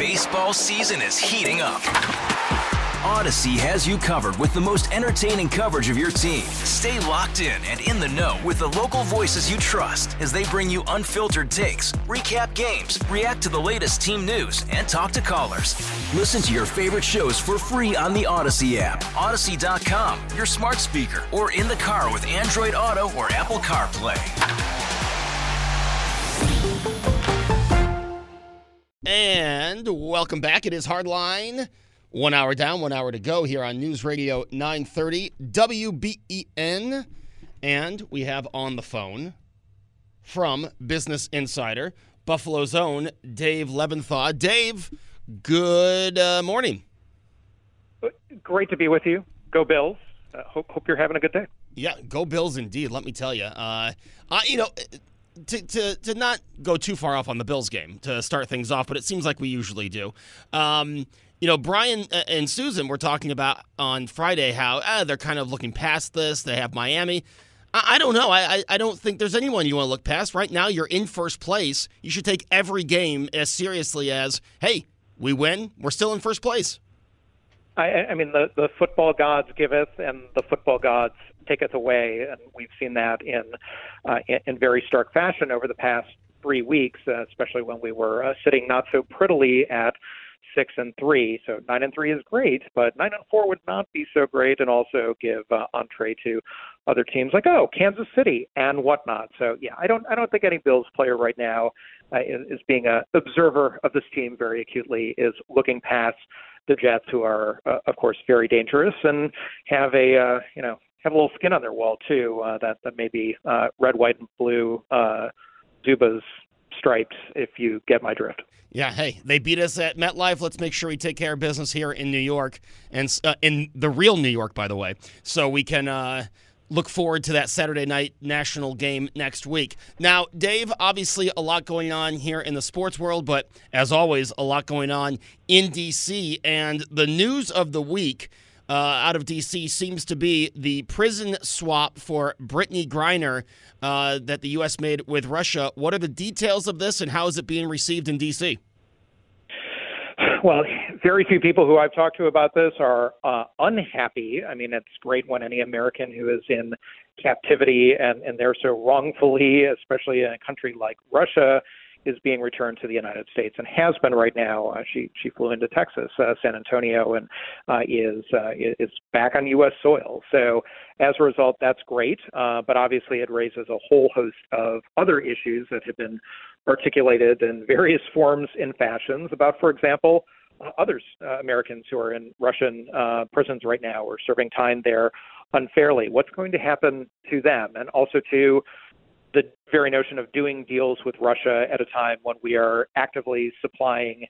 Baseball season is heating up. Odyssey has you covered with the most entertaining coverage of your team. Stay locked in and in the know with the local voices you trust as they bring you unfiltered takes, recap games, react to the latest team news, and talk to callers. Listen to your favorite shows for free on the Odyssey app, Odyssey.com, your smart speaker, or in the car with Android Auto or Apple CarPlay. And welcome back. It is Hardline. One hour down, one hour to go here on News Radio 930 WBEN. And we have on the phone from Business Insider, Buffalo's own Dave Levinthal. Dave, good uh, morning. Great to be with you. Go Bills. Uh, hope, hope you're having a good day. Yeah, go Bills indeed. Let me tell you. Uh, uh, you know, to, to, to not go too far off on the Bills game to start things off, but it seems like we usually do. Um, you know, Brian uh, and Susan were talking about on Friday how uh, they're kind of looking past this. They have Miami. I, I don't know. I, I don't think there's anyone you want to look past. Right now, you're in first place. You should take every game as seriously as, hey, we win. We're still in first place. I, I mean, the, the football gods giveth and the football gods taketh away. And we've seen that in, uh, in, very stark fashion over the past three weeks, uh, especially when we were uh, sitting not so prettily at six and three. So nine and three is great, but nine and four would not be so great, and also give uh, entree to other teams like oh Kansas City and whatnot. So yeah, I don't I don't think any Bills player right now uh, is, is being a observer of this team very acutely is looking past the Jets, who are uh, of course very dangerous and have a uh, you know have a little skin on their wall too uh, that that maybe uh, red, white, and blue uh, Zubaz stripes, if you get my drift. Yeah, hey, they beat us at MetLife. Let's make sure we take care of business here in New York, and uh, in the real New York, by the way, so we can uh, look forward to that Saturday night national game next week. Now, Dave, obviously a lot going on here in the sports world, but as always, a lot going on in D.C. And the news of the week uh, out of D.C. seems to be the prison swap for Brittney Griner uh, that the U.S. made with Russia. What are the details of this, and how is it being received in D.C.? Well, very few people who I've talked to about this are uh, unhappy. I mean, it's great when any American who is in captivity and, and they're so wrongfully, especially in a country like Russia, is being returned to the United States and has been right now. Uh, she she flew into Texas, uh, San Antonio, and uh, is uh, is back on U.S. soil. So as a result, that's great. Uh, but obviously, it raises a whole host of other issues that have been articulated in various forms and fashions about, for example. Uh, others, uh, Americans who are in Russian uh, prisons right now or serving time there unfairly. What's going to happen to them? And also to the very notion of doing deals with Russia at a time when we are actively supplying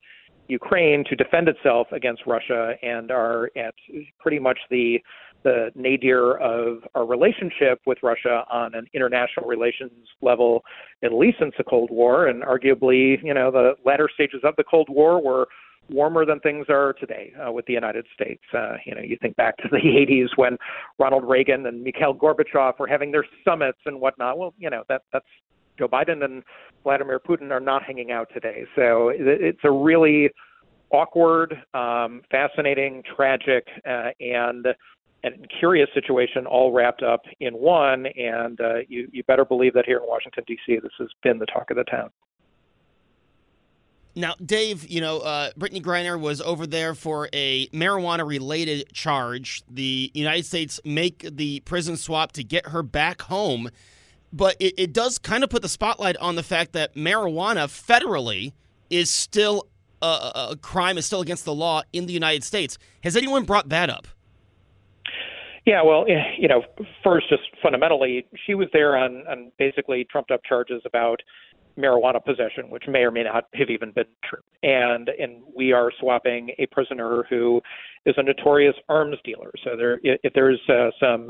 Ukraine to defend itself against Russia and are at pretty much the the nadir of our relationship with Russia on an international relations level, at least since the Cold War, and arguably, you know, the latter stages of the Cold War were warmer than things are today uh, with the United States. Uh, you know, you think back to the 80s when Ronald Reagan and Mikhail Gorbachev were having their summits and whatnot. Well, you know, that that's Joe Biden and Vladimir Putin are not hanging out today. So it's a really awkward, um, fascinating, tragic, uh, and and curious situation all wrapped up in one. And uh, you you better believe that here in Washington D.C., this has been the talk of the town. Now, Dave, you know, uh, Brittney Griner was over there for a marijuana related charge. The United States make the prison swap to get her back home. But it, it does kind of put the spotlight on the fact that marijuana federally is still a, a crime, is still against the law in the United States. Has anyone brought that up? Yeah, well, eh, you know, first, just fundamentally, she was there on, on basically trumped up charges about marijuana possession, which may or may not have even been true. And and we are swapping a prisoner who is a notorious arms dealer. So there, if there's uh, some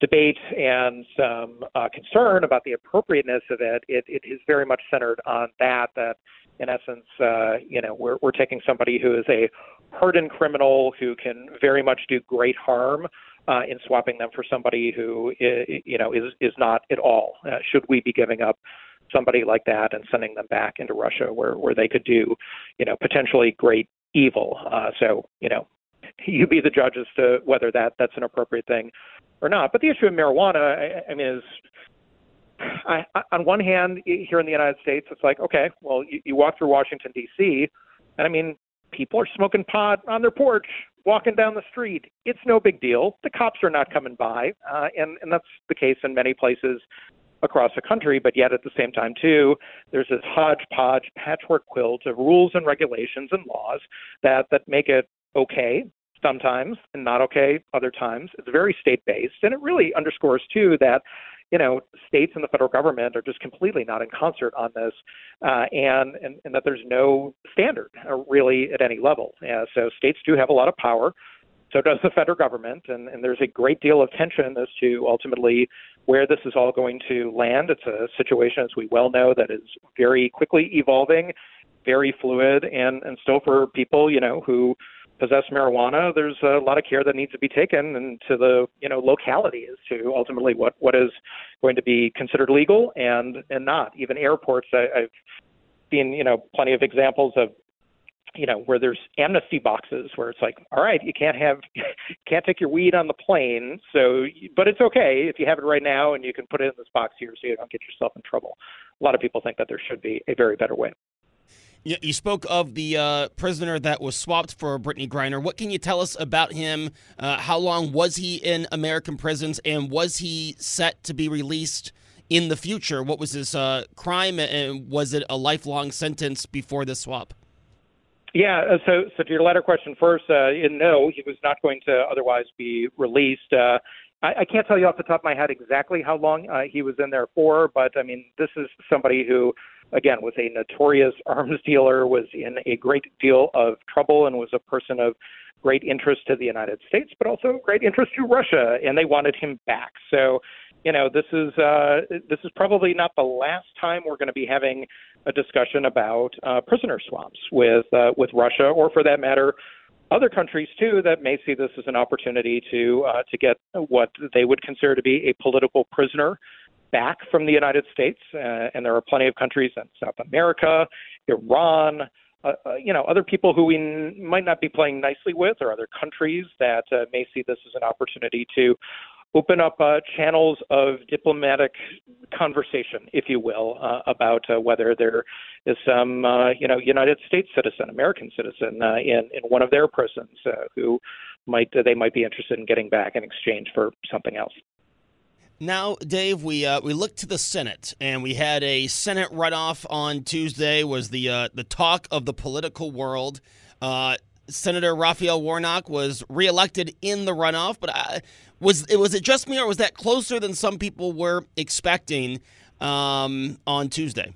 debate and some uh, concern about the appropriateness of it, it, it is very much centered on that. That in essence, uh, you know, we're we're taking somebody who is a hardened criminal who can very much do great harm. Uh, in swapping them for somebody who you know is is not at all. Uh, should we be giving up somebody like that and sending them back into Russia where where they could do, you know, potentially great evil? Uh, so you know, you be the judge as to whether that that's an appropriate thing or not. But the issue of marijuana, I, I mean, is I, on one hand, here in the United States, it's like, okay, well, you, you walk through Washington D.C., and I mean, people are smoking pot on their porch, walking down the street. It's no big deal. The cops are not coming by, uh, and and that's the case in many places across the country. But yet, at the same time, too, there's this hodgepodge, patchwork quilt of rules and regulations and laws that that make it okay sometimes and not okay other times. It's very state based, and it really underscores too that you know states and the federal government are just completely not in concert on this, uh, and, and and that there's no standard uh, really at any level. Uh, so states do have a lot of power. So does the federal government, and, and there's a great deal of tension as to ultimately where this is all going to land. It's a situation, as we well know, that is very quickly evolving, very fluid, and and still for people, you know, who possess marijuana, there's a lot of care that needs to be taken and to the you know locality as to ultimately what what is going to be considered legal and and not. Even airports, I, I've seen you know plenty of examples of you know where there's amnesty boxes where it's like all right you can't have can't take your weed on the plane so but it's okay if you have it right now and you can put it in this box here so you don't get yourself in trouble a lot of people think that there should be a very better way you spoke of the uh, prisoner that was swapped for Brittney Griner. What can you tell us about him? Uh, how long was he in American prisons, and was he set to be released in the future? What was his uh, crime, and was it a lifelong sentence before the swap? Yeah, uh, so so to your latter question first, uh, no, he was not going to otherwise be released. Uh, I, I can't tell you off the top of my head exactly how long uh, he was in there for, but I mean, this is somebody who again, was a notorious arms dealer, was in a great deal of trouble, and was a person of great interest to the United States, but also great interest to Russia, and they wanted him back. So, you know, this is uh, this is probably not the last time we're going to be having a discussion about uh, prisoner swaps with uh, with Russia, or for that matter, other countries too that may see this as an opportunity to uh, to get what they would consider to be a political prisoner back from the United States, uh, and there are plenty of countries in South America, Iran, uh, uh, you know, other people who we n- might not be playing nicely with, or other countries that uh, may see this as an opportunity to open up uh, channels of diplomatic conversation, if you will, uh, about uh, whether there is some, uh, you know, United States citizen, American citizen uh, in in one of their prisons uh, who might they might be interested in getting back in exchange for something else. Now, Dave, we we looked to the Senate, and we had a Senate runoff on Tuesday. Was the the talk of the political world? Senator Raphael Warnock was reelected in the runoff, but I, uh, was it was it just me, or was that closer than some people were expecting um, on Tuesday?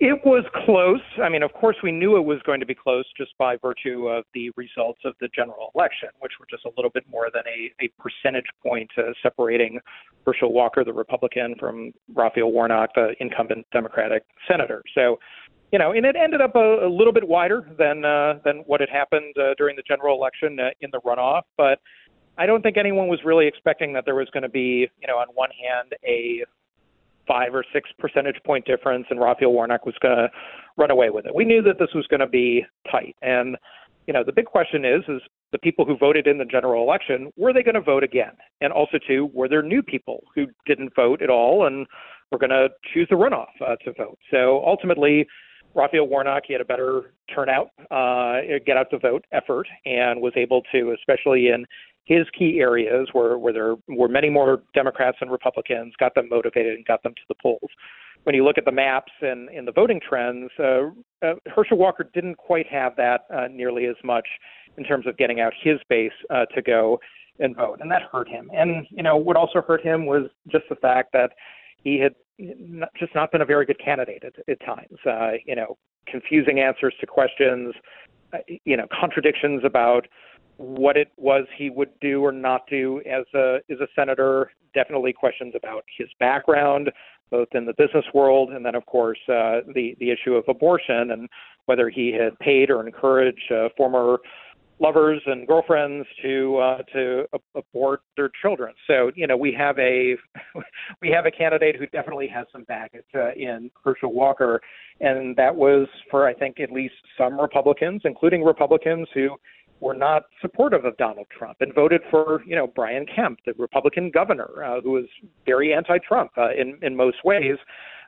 It was close. I mean, of course, we knew it was going to be close just by virtue of the results of the general election, which were just a little bit more than a, a percentage point uh, separating Herschel Walker, the Republican, from Raphael Warnock, the incumbent Democratic senator. So, you know, and it ended up a, a little bit wider than uh, than what had happened uh, during the general election uh, in the runoff, but. I don't think anyone was really expecting that there was going to be, you know, on one hand, a five or six percentage point difference, and Raphael Warnock was going to run away with it. We knew that this was going to be tight, and you know the big question is: is the people who voted in the general election were they going to vote again? And also, too, were there new people who didn't vote at all and were going to choose the runoff uh, to vote? So ultimately. Raphael Warnock, he had a better turnout, uh, get out the vote effort, and was able to, especially in his key areas where, where there were many more Democrats and Republicans, got them motivated and got them to the polls. When you look at the maps and in the voting trends, uh, uh, Herschel Walker didn't quite have that uh, nearly as much in terms of getting out his base uh, to go and vote, and that hurt him. And you know what also hurt him was just the fact that he had not, just not been a very good candidate at, at times. Uh, you know, confusing answers to questions, uh, you know, contradictions about what it was he would do or not do as a as a senator. Definitely questions about his background, both in the business world and then, of course, uh, the the issue of abortion and whether he had paid or encouraged uh, former lovers and girlfriends to uh, to abort their children. So you know we have a we have a candidate who definitely has some baggage uh, in Herschel Walker, and that was for I think at least some Republicans, including Republicans who were not supportive of Donald Trump and voted for you know Brian Kemp, the Republican governor, uh, who was very anti-Trump uh, in in most ways.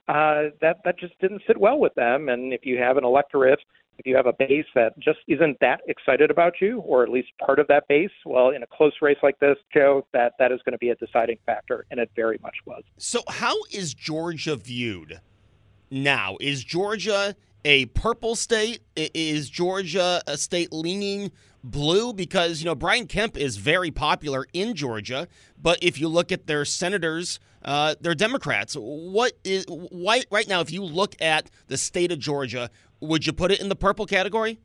Uh, that that just didn't sit well with them, and if you have an electorate if you have a base that just isn't that excited about you, or at least part of that base, well, in a close race like this, Joe, that that is going to be a deciding factor, and it very much was. So, how is Georgia viewed now? Is Georgia a purple state? Is Georgia a state leaning blue? Because you know Brian Kemp is very popular in Georgia, but if you look at their senators. Uh, they're Democrats. What is why right now? If you look at the state of Georgia, would you put it in the purple category?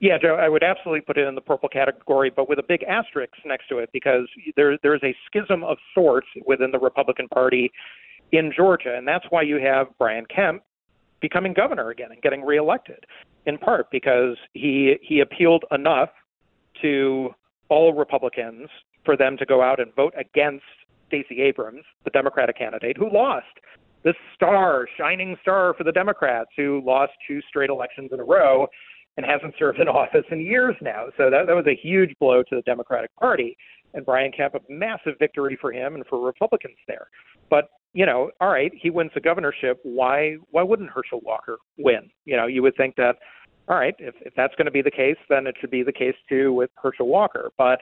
Yeah, Joe, I would absolutely put it in the purple category, but with a big asterisk next to it because there there's a schism of sorts within the Republican Party in Georgia, and that's why you have Brian Kemp becoming governor again and getting reelected, in part because he he appealed enough to all Republicans for them to go out and vote against Stacey Abrams, the Democratic candidate, who lost the star, shining star for the Democrats, who lost two straight elections in a row and hasn't served in office in years now. So that, that was a huge blow to the Democratic Party. And Brian Kemp, a massive victory for him and for Republicans there. But you know, all right, he wins the governorship. Why why wouldn't Herschel Walker win? You know, you would think that, all right, if, if that's going to be the case, then it should be the case too with Herschel Walker. But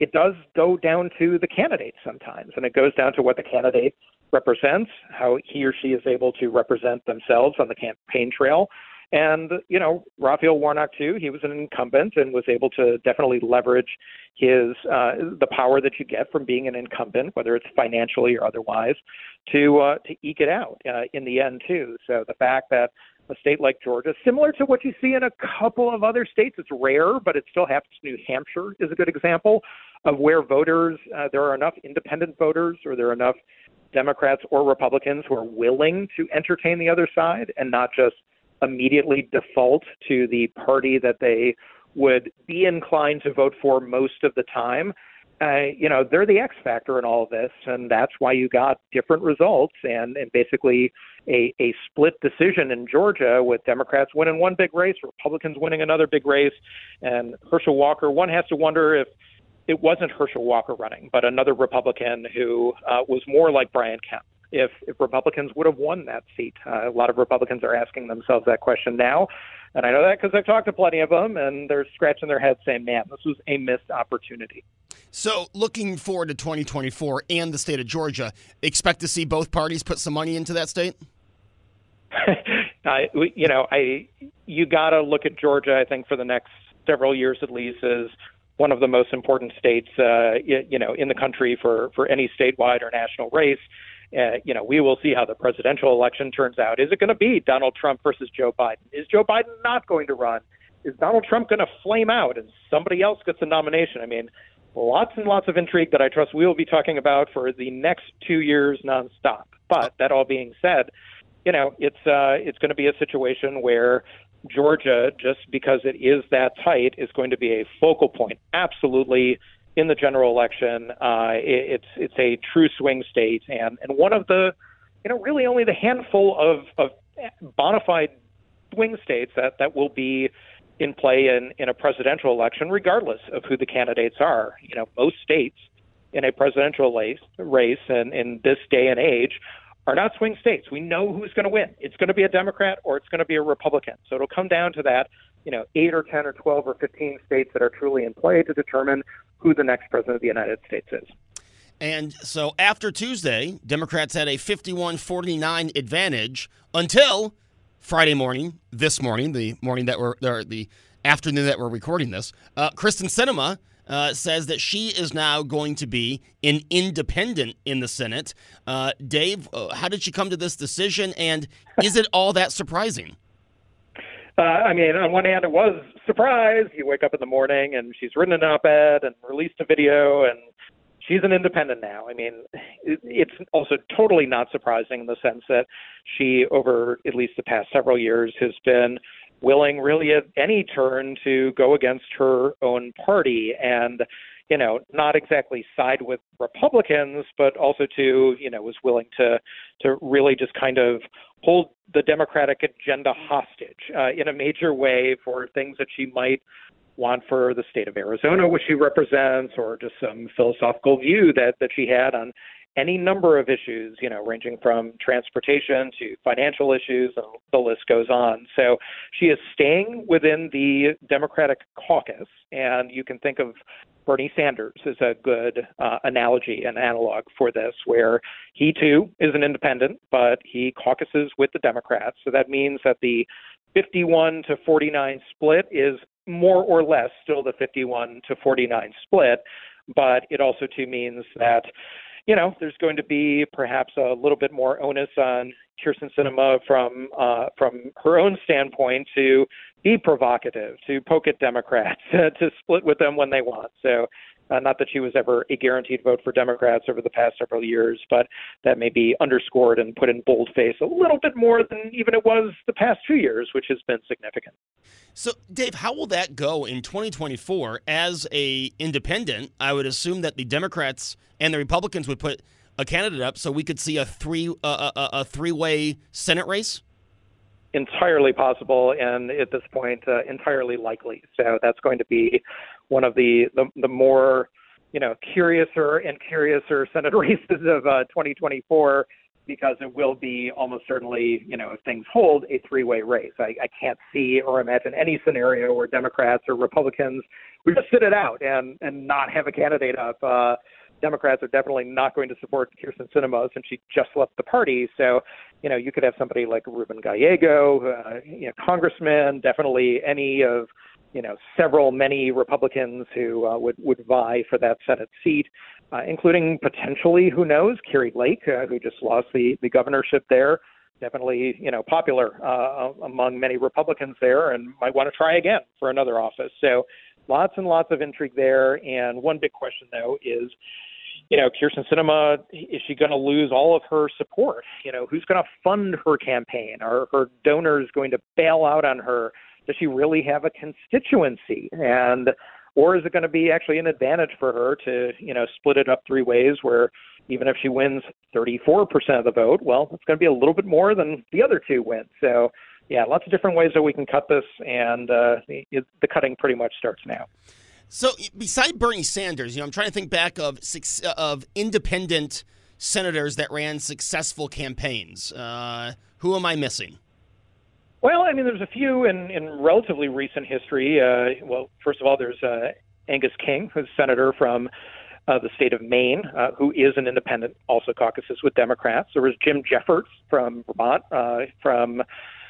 it does go down to the candidate sometimes, and it goes down to what the candidate represents, how he or she is able to represent themselves on the campaign trail. And, you know, Raphael Warnock, too, he was an incumbent and was able to definitely leverage his uh, the power that you get from being an incumbent, whether it's financially or otherwise, to uh, to eke it out uh, in the end, too. So the fact that a state like Georgia, similar to what you see in a couple of other states, it's rare, but it still happens. New Hampshire is a good example of where voters, uh, there are enough independent voters or there are enough Democrats or Republicans who are willing to entertain the other side and not just immediately default to the party that they would be inclined to vote for most of the time. Uh, you know, they're the X factor in all of this, and that's why you got different results and, and basically a, a split decision in Georgia with Democrats winning one big race, Republicans winning another big race, and Herschel Walker. One has to wonder if it wasn't Herschel Walker running, but another Republican who uh, was more like Brian Kemp. If, if Republicans would have won that seat, uh, a lot of Republicans are asking themselves that question now, and I know that because I've talked to plenty of them, and they're scratching their heads saying, "Man, this was a missed opportunity." So, looking forward to 2024 and the state of Georgia, expect to see both parties put some money into that state. I, you know, I you got to look at Georgia. I think for the next several years at least is one of the most important states, uh, you know, in the country for for any statewide or national race. Uh, you know, we will see how the presidential election turns out. Is it going to be Donald Trump versus Joe Biden? Is Joe Biden not going to run? Is Donald Trump going to flame out and somebody else gets a nomination? I mean, lots and lots of intrigue that I trust we will be talking about for the next two years nonstop. But that all being said, you know, it's uh, it's going to be a situation where Georgia, just because it is that tight, is going to be a focal point. Absolutely, in the general election, uh, it, it's it's a true swing state, and and one of the, you know, really only the handful of of bona fide swing states that that will be in play in in a presidential election, regardless of who the candidates are. You know, most states in a presidential race race and in this day and age are not swing states. We know who's going to win. It's going to be a Democrat or it's going to be a Republican. So it'll come down to that, you know, eight or 10 or 12 or 15 states that are truly in play to determine who the next president of the United States is. And so after Tuesday, Democrats had a 51 49 advantage until Friday morning, this morning, the morning that we're, or the afternoon that we're recording this. Uh, Kyrsten Sinema uh, says that she is now going to be an independent in the Senate. Uh, Dave, uh, how did she come to this decision, and is it all that surprising? Uh, I mean, on one hand, it was surprise. You wake up in the morning and she's written an op-ed and released a video, and she's an independent now. I mean, it, it's also totally not surprising in the sense that she, over at least the past several years, has been willing, really, at any turn to go against her own party and you know, not exactly side with Republicans, but also to, you know, was willing to to really just kind of hold the Democratic agenda hostage uh, in a major way for things that she might want for the state of Arizona, which she represents, or just some philosophical view that that she had on any number of issues, you know, ranging from transportation to financial issues, and the list goes on. So she is staying within the Democratic caucus, and you can think of Bernie Sanders as a good uh, analogy and analog for this, where he too is an independent, but he caucuses with the Democrats. So that means that the 51 to 49 split is more or less still the 51 to 49 split, but it also too means that you know, there's going to be perhaps a little bit more onus on Kyrsten Sinema from uh, from her own standpoint to be provocative, to poke at Democrats, to split with them when they want. So uh, not that she was ever a guaranteed vote for Democrats over the past several years, but that may be underscored and put in boldface a little bit more than even it was the past two years, which has been significant. So, Dave, how will that go in 2024? As a independent, I would assume that the Democrats and the Republicans would put a candidate up, so we could see a three uh, a, a three way Senate race. Entirely possible, and at this point, uh, entirely likely. So that's going to be one of the the, the more you know curiouser and curiouser Senate races of uh, 2024 because it will be almost certainly, you know, if things hold, a three-way race. I, I can't see or imagine any scenario where Democrats or Republicans would just sit it out and and not have a candidate up. Uh, Democrats are definitely not going to support Kyrsten Sinema since she just left the party. So, you know, you could have somebody like Ruben Gallego, uh, you know, congressman, definitely any of you know, several, many Republicans who uh, would would vie for that Senate seat, uh, including potentially, who knows, Kari Lake, uh, who just lost the the governorship there. Definitely, you know, popular uh, among many Republicans there, and might want to try again for another office. So, lots and lots of intrigue there. And one big question, though, is, you know, Kyrsten Sinema is she going to lose all of her support? You know, who's going to fund her campaign? Are her donors going to bail out on her? Does she really have a constituency? And or is it going to be actually an advantage for her to, you know, split it up three ways where even if she wins 34% of the vote, well, it's going to be a little bit more than the other two win. So, yeah, lots of different ways that we can cut this, and uh, the, the cutting pretty much starts now. So, beside Bernie Sanders, you know, I'm trying to think back of six of independent senators that ran successful campaigns. Uh, who am I missing? Well, I mean, there's a few in, in relatively recent history. Uh, well, first of all, there's uh, Angus King, who's senator from uh, the state of Maine, uh, who is an independent, also caucuses with Democrats. There was Jim Jeffords from Vermont, uh, from,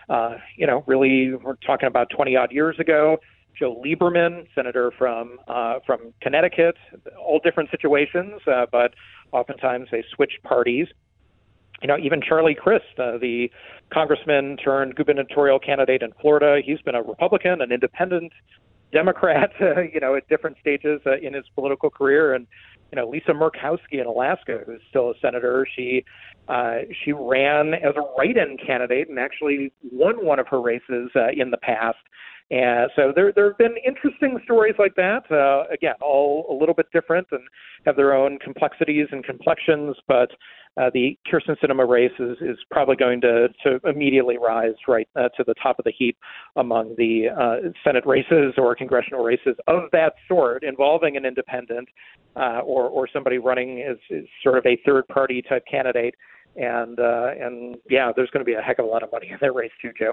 uh, you know, really, we're talking about 20 odd years ago. Joe Lieberman, senator from uh, from Connecticut, all different situations, uh, but oftentimes they switch parties you know, even Charlie Crist, uh, the congressman turned gubernatorial candidate in Florida, he's been a Republican, an independent, Democrat, uh, you know, at different stages uh, in his political career. And, you know, Lisa Murkowski in Alaska, who's still a senator, she uh, she ran as a write-in candidate and actually won one of her races uh, in the past. And so there there have been interesting stories like that. Uh, again, all a little bit different and have their own complexities and complexions, but uh, the Kyrsten Sinema race is, is probably going to, to immediately rise right uh, to the top of the heap among the uh, Senate races or congressional races of that sort involving an independent uh, or, or somebody running as, as sort of a third party type candidate. And uh, and yeah, there's going to be a heck of a lot of money in that race too, Joe.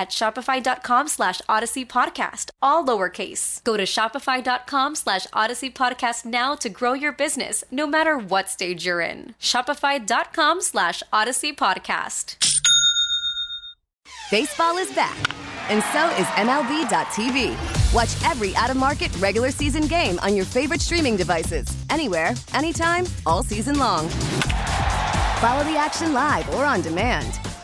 at shopify.com slash odyssey podcast, all lowercase. Go to shopify.com slash odyssey podcast now to grow your business, no matter what stage you're in. Shopify.com slash odyssey podcast. Baseball is back, and so is MLB.tv. Watch every out of market regular season game on your favorite streaming devices, anywhere, anytime, all season long. Follow the action live or on demand.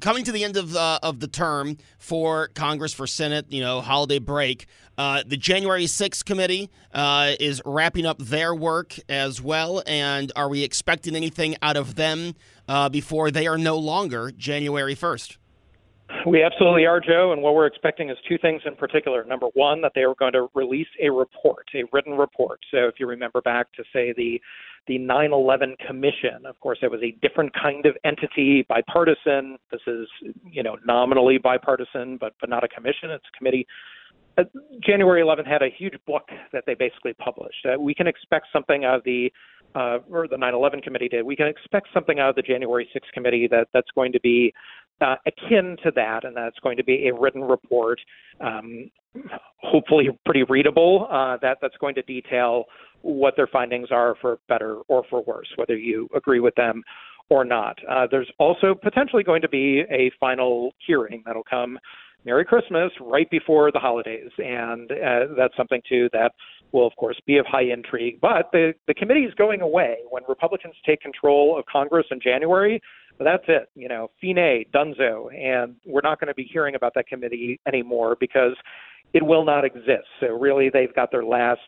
coming to the end of uh, of the term for Congress for Senate, you know, holiday break. Uh, the January 6th committee uh, is wrapping up their work as well. And are we expecting anything out of them uh, before they are no longer January 1st? We absolutely are, Joe. And what we're expecting is two things in particular. Number one, that they are going to release a report, a written report. So if you remember back to, say, the the 9 11 Commission. Of course, it was a different kind of entity, bipartisan. This is, you know, nominally bipartisan, but, but not a commission, it's a committee. Uh, January 11th had a huge book that they basically published. Uh, we can expect something out of the, uh, or the 9/11 committee did. We can expect something out of the January 6th committee that that's going to be uh, akin to that, and that's going to be a written report, um, hopefully pretty readable. Uh, that that's going to detail what their findings are for better or for worse, whether you agree with them or not. Uh, there's also potentially going to be a final hearing that'll come Merry Christmas right before the holidays, and uh, that's something too that will, of course, be of high intrigue. But the the committee is going away when Republicans take control of Congress in January. That's it, you know, fine, dunzo, and we're not going to be hearing about that committee anymore because it will not exist. So really, they've got their last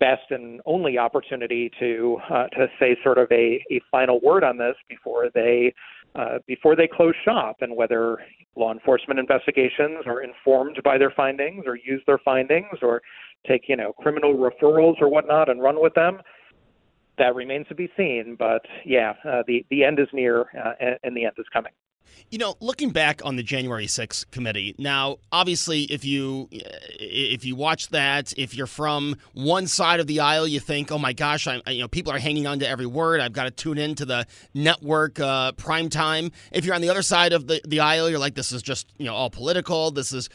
best and only opportunity to uh, to say sort of a, a final word on this before they uh, before they close shop and whether law enforcement investigations are informed by their findings or use their findings or take you know criminal referrals or whatnot and run with them that remains to be seen but yeah uh, the the end is near uh, and, and the end is coming you know, looking back on the January 6th committee, now obviously if you if you watch that, if you're from one side of the aisle, you think, "Oh my gosh, I you know, people are hanging on to every word. I've got to tune in to the network uh, prime time." If you're on the other side of the the aisle, you're like, "This is just, you know, all political. This is uh,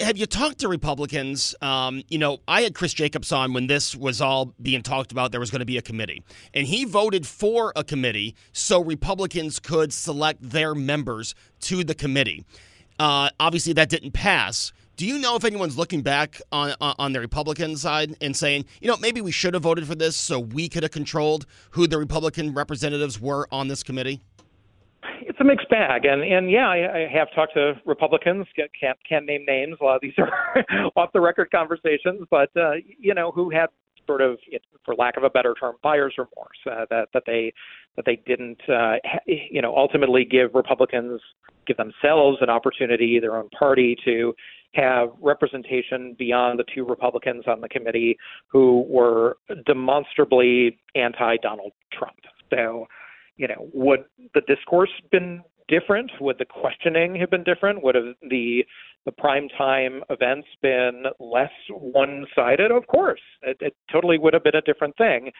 have you talked to Republicans? Um, you know, I had Chris Jacobs on when this was all being talked about. There was going to be a committee, and he voted for a committee so Republicans could select their members to the committee. Uh, obviously, that didn't pass. Do you know if anyone's looking back on on the Republican side and saying, you know, maybe we should have voted for this so we could have controlled who the Republican representatives were on this committee? It's a mixed bag, and and yeah, I, I have talked to Republicans. Can't can't name names. A lot of these are off the record conversations, but uh, you know who had sort of, for lack of a better term, buyer's remorse uh, that that they that they didn't, uh, you know, ultimately give Republicans give themselves an opportunity, their own party, to have representation beyond the two Republicans on the committee who were demonstrably anti Donald Trump. So, you know, would the discourse been different? Would the questioning have been different? Would have the the prime time events been less one sided? Of course, it, it totally would have been a different thing.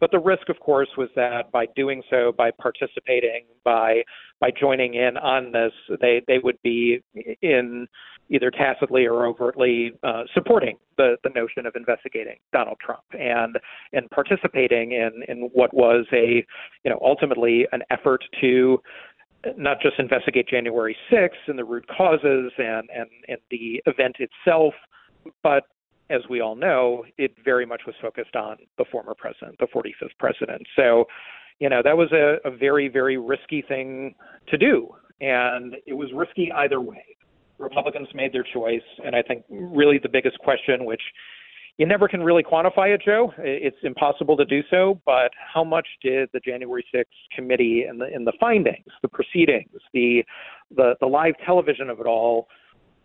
But the risk, of course, was that by doing so, by participating, by by joining in on this, they they would be in either tacitly or overtly uh, supporting the, the notion of investigating Donald Trump and and participating in in what was a you know ultimately an effort to not just investigate January 6th and the root causes and, and, and the event itself, but as we all know, it very much was focused on the former president, the 45th president. So, you know, that was a, a very, very risky thing to do. And it was risky either way. Republicans made their choice. And I think really the biggest question, which you never can really quantify it, Joe. It's impossible to do so. But how much did the January 6th committee and the in the findings, the proceedings, the the the live television of it all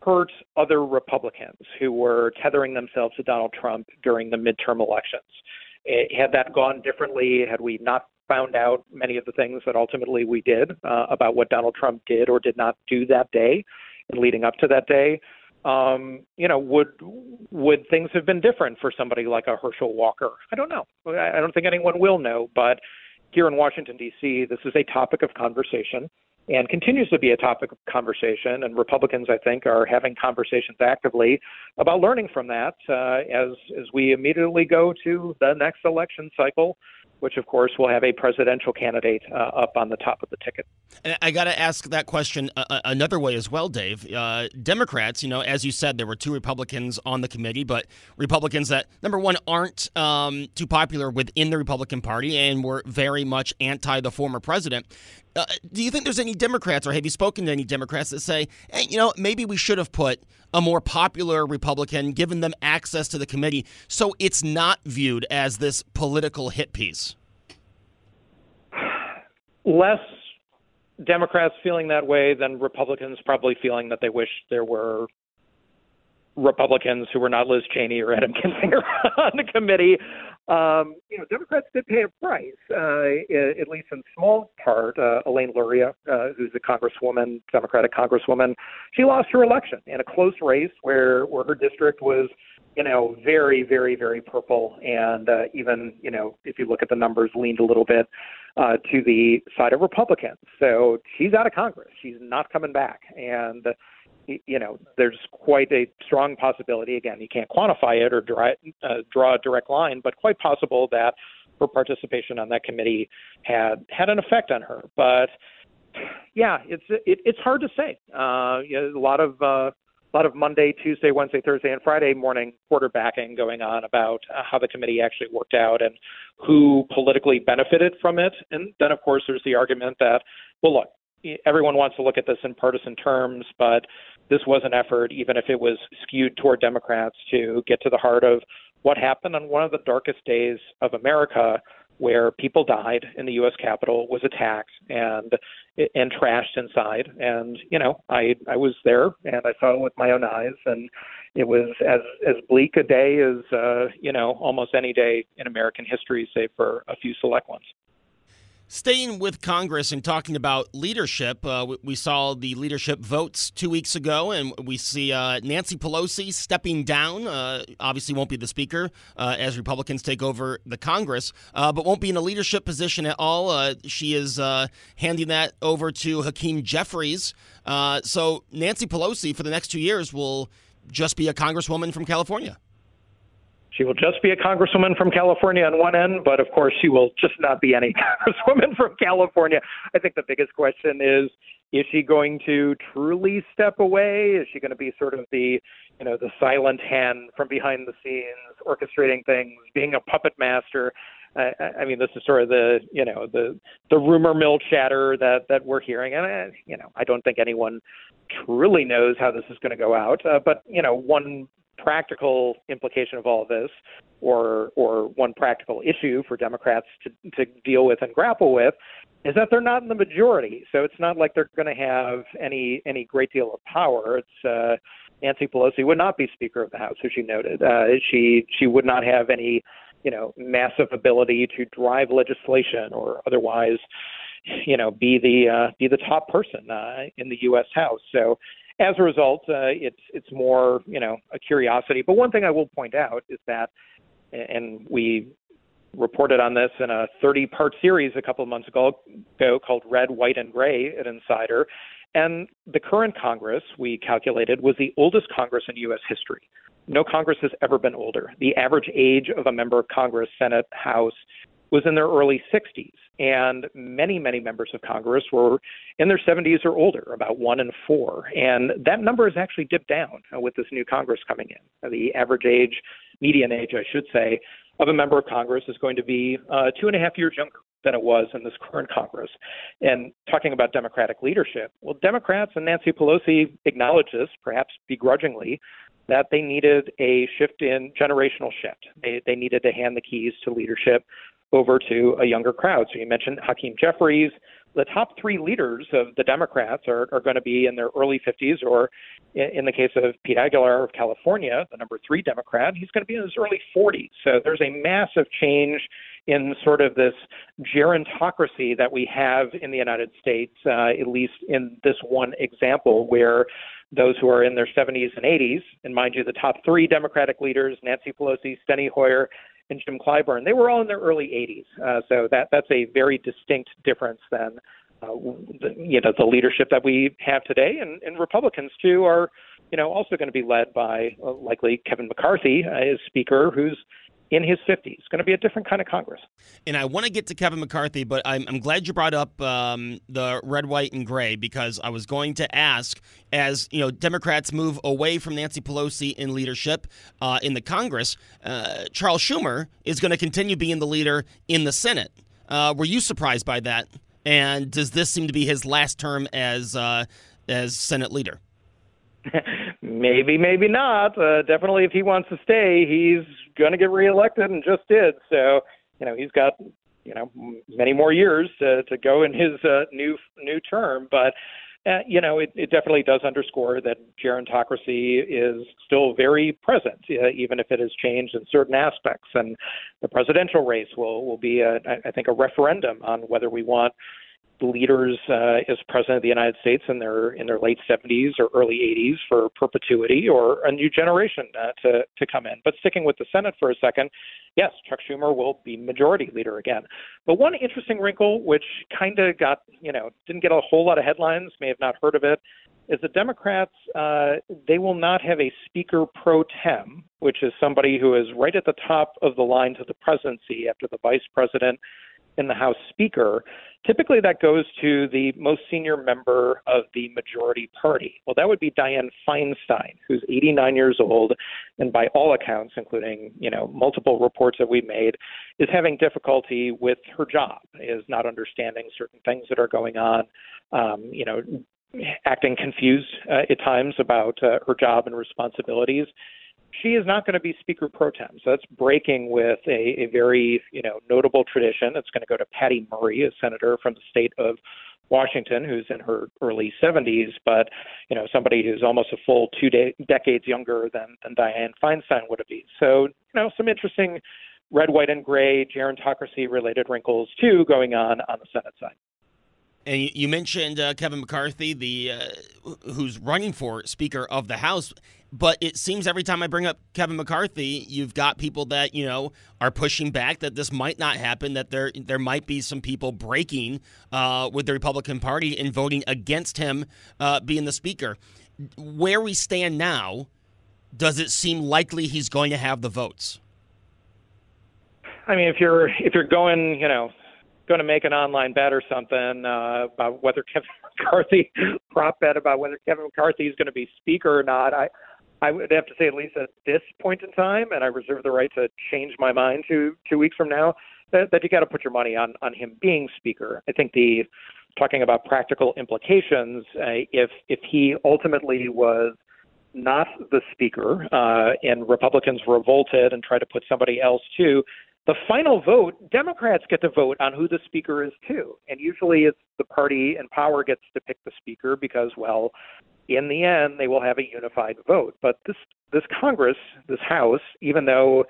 hurt other Republicans who were tethering themselves to Donald Trump during the midterm elections? It, had that gone differently, had we not found out many of the things that ultimately we did uh, about what Donald Trump did or did not do that day and leading up to that day, um, you know, would would things have been different for somebody like a Herschel Walker? I don't know. I don't think anyone will know. But here in Washington D.C., this is a topic of conversation and continues to be a topic of conversation. And Republicans, I think, are having conversations actively about learning from that uh, as as we immediately go to the next election cycle which of course will have a presidential candidate uh, up on the top of the ticket. And I got to ask that question uh, uh, another way as well, Dave. Uh, Democrats, you know, as you said, there were two Republicans on the committee, but Republicans that, number one, aren't um, too popular within the Republican Party and were very much anti the former president. Uh, do you think there's any Democrats, or have you spoken to any Democrats that say, hey, you know, maybe we should have put a more popular Republican, given them access to the committee, so it's not viewed as this political hit piece? Less Democrats feeling that way than Republicans probably feeling that they wish there were Republicans who were not Liz Cheney or Adam Kinzinger on the committee. Um, you know, Democrats did pay a price, uh, at least in small part. Uh, Elaine Luria, uh, who's a congresswoman, Democratic congresswoman, she lost her election in a close race where where her district was, you know, very, very, very purple, and uh, even you know, if you look at the numbers, leaned a little bit uh, to the side of Republicans. So she's out of Congress. She's not coming back, and you know, there's quite a strong possibility. Again, you can't quantify it or draw, uh, draw a direct line, but quite possible that her participation on that committee had had an effect on her. But yeah, it's it, it's hard to say. Uh, you know, a lot of uh, a lot of Monday, Tuesday, Wednesday, Thursday, and Friday morning quarterbacking going on about uh, how the committee actually worked out and who politically benefited from it. And then, of course, there's the argument that, well, look, everyone wants to look at this in partisan terms, but this was an effort, even if it was skewed toward Democrats, to get to the heart of what happened on one of the darkest days of America, where people died in the U.S. Capitol, was attacked and and trashed inside. And you know, I I was there and I saw it with my own eyes, and it was as as bleak a day as uh, you know almost any day in American history, save for a few select ones. Staying with Congress and talking about leadership, uh, we, saw the leadership votes two weeks ago, and we see uh, Nancy Pelosi stepping down. Uh, obviously, won't be the Speaker uh, as Republicans take over the Congress, uh, but won't be in a leadership position at all. Uh, she is handing that over to Hakeem Jeffries. so, Nancy Pelosi, for the next two years, will just be a Congresswoman from California. She will just be a congresswoman from California on one end, but of course she will just not be any congresswoman from California. I think the biggest question is is she going to truly step away? Is she going to be sort of the, you know, the silent hand from behind the scenes, orchestrating things, being a puppet master? I, I mean, this is sort of the, you know, the the rumor mill chatter that that we're hearing, and I, you know, I don't think anyone truly knows how this is going to go out. Uh, but you know, one practical implication of all of this, or or one practical issue for Democrats to to deal with and grapple with, is that they're not in the majority. So it's not like they're going to have any any great deal of power. It's uh, Nancy Pelosi would not be Speaker of the House, as you noted. Uh, she she would not have any you know massive ability to drive legislation or otherwise you know be the uh, be the top person uh, in the U.S. House. So as a result, uh, it's it's more you know a curiosity. But one thing I will point out is that, and we reported on this in a 30 part series a couple of months ago, ago called Red, White, and Gray at Insider. And the current Congress, we calculated, was the oldest Congress in U.S. history. No Congress has ever been older. The average age of a member of Congress, Senate, House, was in their early 60s. And many, many members of Congress were in their 70s or older, about one in four. And that number has actually dipped down with this new Congress coming in. The average age, median age, I should say, of a member of Congress is going to be uh, two and a half years younger than it was in this current Congress. And talking about Democratic leadership, well, Democrats and Nancy Pelosi acknowledged this, perhaps begrudgingly, that they needed a shift in generational shift. They, they needed to hand the keys to leadership over to a younger crowd. So you mentioned Hakeem Jeffries. The top three leaders of the Democrats are, are going to be in their early 50s, or in, in the case of Pete Aguilar of California, the number three Democrat, he's going to be in his early 40s. So there's a massive change in sort of this gerontocracy that we have in the United States, uh, at least in this one example, where those who are in their 70s and 80s, and mind you, the top three Democratic leaders, Nancy Pelosi, Steny Hoyer, and Jim Clyburn, they were all in their early 80s. Uh, so that that's a very distinct difference than uh, the, you know the leadership that we have today. And, and Republicans too are you know also going to be led by uh, likely Kevin McCarthy uh, as Speaker, who's in his 50s. It's going to be a different kind of Congress. And I want to get to Kevin McCarthy, but I'm, I'm glad you brought up um, the red, white, and gray because I was going to ask, as you know, Democrats move away from Nancy Pelosi in leadership uh, in the Congress, uh, Charles Schumer is going to continue being the leader in the Senate. Uh, were you surprised by that? And does this seem to be his last term as uh, as Senate leader? maybe, maybe not. Uh, definitely, if he wants to stay, he's going to get reelected and just did. So, you know, he's got you know many more years to to go in his uh, new new term, but. Uh, you know, it, it definitely does underscore that gerontocracy is still very present, uh, even if it has changed in certain aspects. And the presidential race will will be, a, I think, a referendum on whether we want leaders uh, as president of the United States in their in their late 70s or early 80s for perpetuity, or a new generation uh, to to come in. But sticking with the Senate for a second, yes, Chuck Schumer will be majority leader again. But one interesting wrinkle, which kind of got you know didn't get a whole lot of headlines, may have not heard of it, is the Democrats uh, they will not have a Speaker pro tem, which is somebody who is right at the top of the line to the presidency after the Vice President and the House Speaker. Typically, that goes to the most senior member of the majority party. Well, that would be Dianne Feinstein, who's 89 years old, and by all accounts, including you know multiple reports that we've made, is having difficulty with her job, is not understanding certain things that are going on. Um, you know, acting confused uh, at times about uh, her job and responsibilities she is not going to be Speaker pro tem. So that's breaking with a, a very you know notable tradition. It's going to go to Patty Murray, a senator from the state of Washington, who's in her early 70s, but you know somebody who's almost a full two de- decades younger than than Dianne Feinstein would have been. So you know some interesting red, white, and gray gerontocracy related wrinkles too going on on the Senate side. And you mentioned uh, Kevin McCarthy, the uh, who's running for Speaker of the House. But it seems every time I bring up Kevin McCarthy, you've got people that you know are pushing back that this might not happen. That there there might be some people breaking uh, with the Republican Party and voting against him uh, being the Speaker. Where we stand now, does it seem likely he's going to have the votes? I mean, if you're if you're going, you know, going to make an online bet or something uh, about whether Kevin McCarthy prop bet about whether Kevin McCarthy is going to be speaker or not, I I would have to say at least at this point in time, and I reserve the right to change my mind two two weeks from now, that, that you got to put your money on on him being speaker. I think the talking about practical implications, uh, if if he ultimately was not the speaker uh, and Republicans revolted and tried to put somebody else too, the final vote, Democrats get to vote on who the speaker is too. And usually it's the party in power gets to pick the speaker because, well, in the end, they will have a unified vote. But this this Congress, this House, even though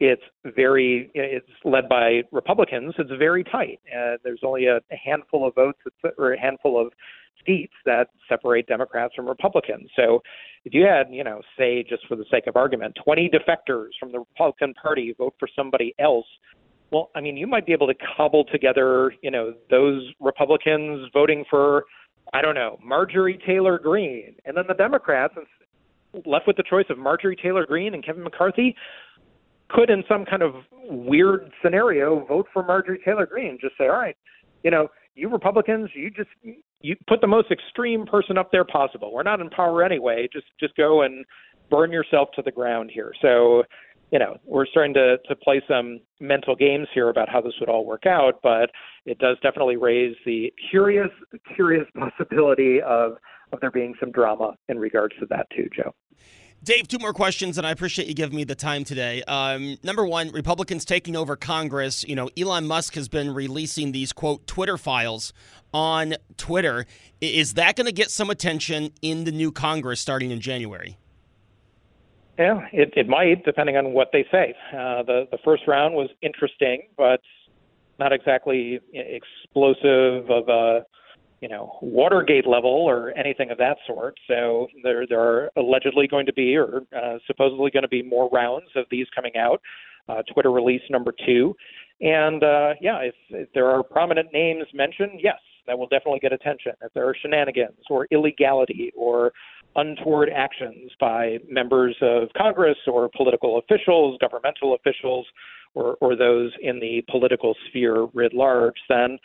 it's very it's led by Republicans, it's very tight. Uh, there's only a, handful of votes or a handful of seats that separate Democrats from Republicans. So if you had, you know, say just for the sake of argument, 20 defectors from the Republican Party vote for somebody else, well, I mean, you might be able to cobble together, you know, those Republicans voting for I don't know, Marjorie Taylor Greene. And then the Democrats, left with the choice of Marjorie Taylor Greene and Kevin McCarthy, could, in some kind of weird scenario, vote for Marjorie Taylor Greene. Just say, all right, you know, you Republicans, you just you put the most extreme person up there possible. We're not in power anyway. Just just go and burn yourself to the ground here. So you know, we're starting to, to play some mental games here about how this would all work out, but it does definitely raise the curious, curious possibility of, of there being some drama in regards to that too, Joe. Dave, two more questions, and I appreciate you giving me the time today. Um, number one, Republicans taking over Congress. You know, Elon Musk has been releasing these quote Twitter files on Twitter. Is that going to get some attention in the new Congress starting in January? Yeah, it, it might, depending on what they say. Uh, the the first round was interesting, but not exactly explosive of a you know Watergate level or anything of that sort. So there there are allegedly going to be or uh, supposedly going to be more rounds of these coming out. Uh, Twitter release number two, and uh, yeah, if, if there are prominent names mentioned, yes, that will definitely get attention. If there are shenanigans or illegality or untoward actions by members of Congress or political officials, governmental officials, or, or those in the political sphere writ large, then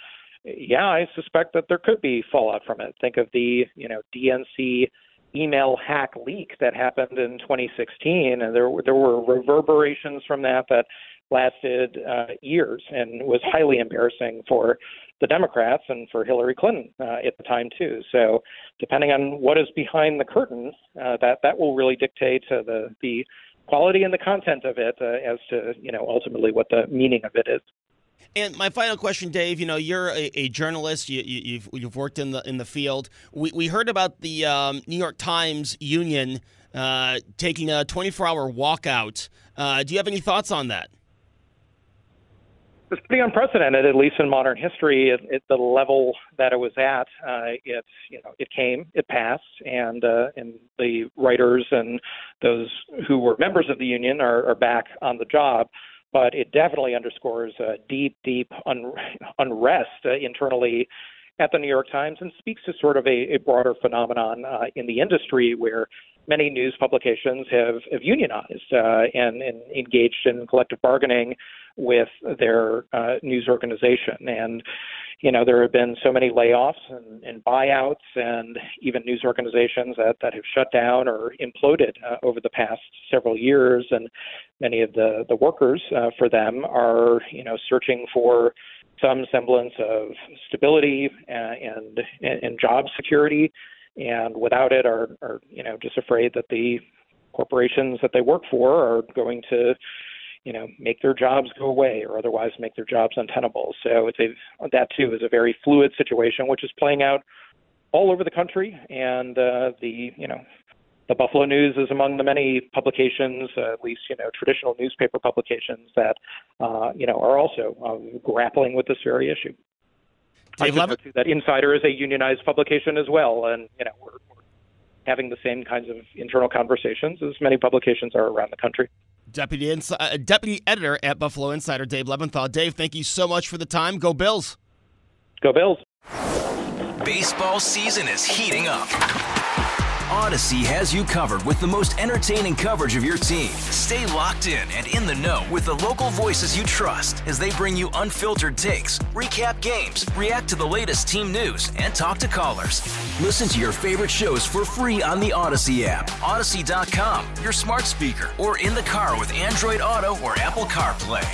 yeah, I suspect that there could be fallout from it. Think of the you know DNC email hack leak that happened in 2016, and there there were reverberations from that that lasted uh, years and was highly embarrassing for the Democrats and for Hillary Clinton uh, at the time too. So, depending on what is behind the curtain, uh, that that will really dictate uh, the the quality and the content of it uh, as to you know ultimately what the meaning of it is. And my final question, Dave. You know, you're a, a journalist. You, have you, you've, you've worked in the in the field. We we heard about the um, New York Times union uh, taking a 24-hour walkout. Uh, do you have any thoughts on that? It's pretty unprecedented, at least in modern history, at, at the level that it was at. Uh, it, you know, it came, it passed, and uh, and the writers and those who were members of the union are, are back on the job. But it definitely underscores a deep, deep un- unrest uh, internally at the New York Times and speaks to sort of a, a broader phenomenon uh, in the industry where many news publications have, have unionized uh, and, and engaged in collective bargaining with their uh, news organization. And, you know, there have been so many layoffs and, and buyouts and even news organizations that, that have shut down or imploded uh, over the past several years. And many of the, the workers uh, for them are, you know, searching for some semblance of stability and, and, and job security. And without it, are, are you know just afraid that the corporations that they work for are going to you know, make their jobs go away or otherwise make their jobs untenable. So it's a that too is a very fluid situation, which is playing out all over the country. And uh, the you know, the Buffalo News is among the many publications, uh, at least you know, traditional newspaper publications that uh, you know are also uh, grappling with this very issue. Dave I too, that Insider is a unionized publication as well, and you know we're, we're having the same kinds of internal conversations as many publications are around the country. Deputy Insi- uh, Deputy Editor at Buffalo Insider, Dave Levinthal. Dave, thank you so much for the time. Go Bills. Go Bills. Baseball season is heating up. Audacy has you covered with the most entertaining coverage of your team. Stay locked in and in the know with the local voices you trust as they bring you unfiltered takes, recap games, react to the latest team news, and talk to callers. Listen to your favorite shows for free on the Audacy app, Audacy.com, your smart speaker, or in the car with Android Auto or Apple CarPlay.